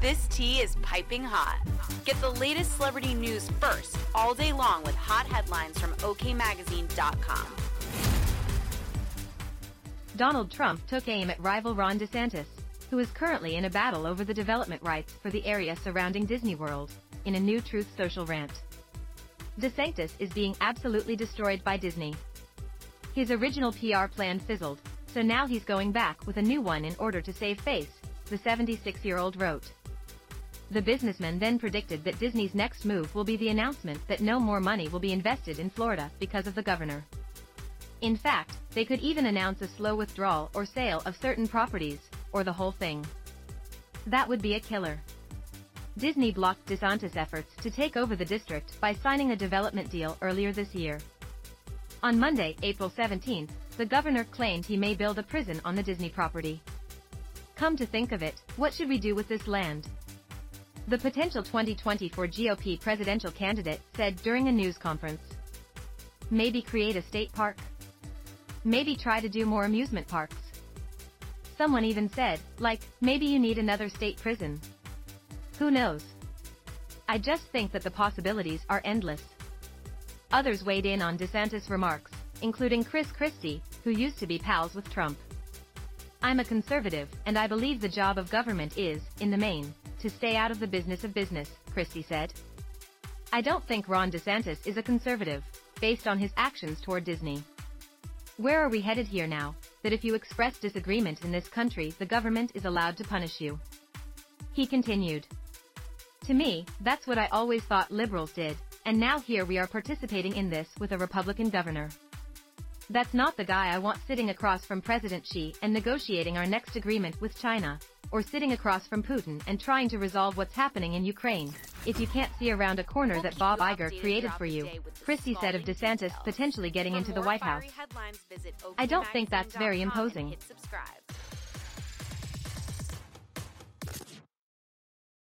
This tea is piping hot. Get the latest celebrity news first all day long with hot headlines from OKMagazine.com. Donald Trump took aim at rival Ron DeSantis, who is currently in a battle over the development rights for the area surrounding Disney World, in a new Truth Social rant. DeSantis is being absolutely destroyed by Disney. His original PR plan fizzled, so now he's going back with a new one in order to save face, the 76-year-old wrote. The businessman then predicted that Disney's next move will be the announcement that no more money will be invested in Florida because of the governor. In fact, they could even announce a slow withdrawal or sale of certain properties, or the whole thing. That would be a killer. Disney blocked DeSantis' efforts to take over the district by signing a development deal earlier this year. On Monday, April 17, the governor claimed he may build a prison on the Disney property. Come to think of it, what should we do with this land? The potential 2024 GOP presidential candidate said during a news conference. Maybe create a state park? Maybe try to do more amusement parks. Someone even said, like, maybe you need another state prison. Who knows? I just think that the possibilities are endless. Others weighed in on DeSantis' remarks, including Chris Christie, who used to be pals with Trump. I'm a conservative, and I believe the job of government is, in the main, to stay out of the business of business, Christie said. I don't think Ron DeSantis is a conservative, based on his actions toward Disney. Where are we headed here now, that if you express disagreement in this country the government is allowed to punish you? He continued. To me, that's what I always thought liberals did, and now here we are participating in this with a Republican governor. That's not the guy I want sitting across from President Xi and negotiating our next agreement with China, or sitting across from Putin and trying to resolve what's happening in Ukraine, if you can't see around a corner that Bob Iger created for you, Christie said of DeSantis potentially getting into the White House. I don't think that's very imposing.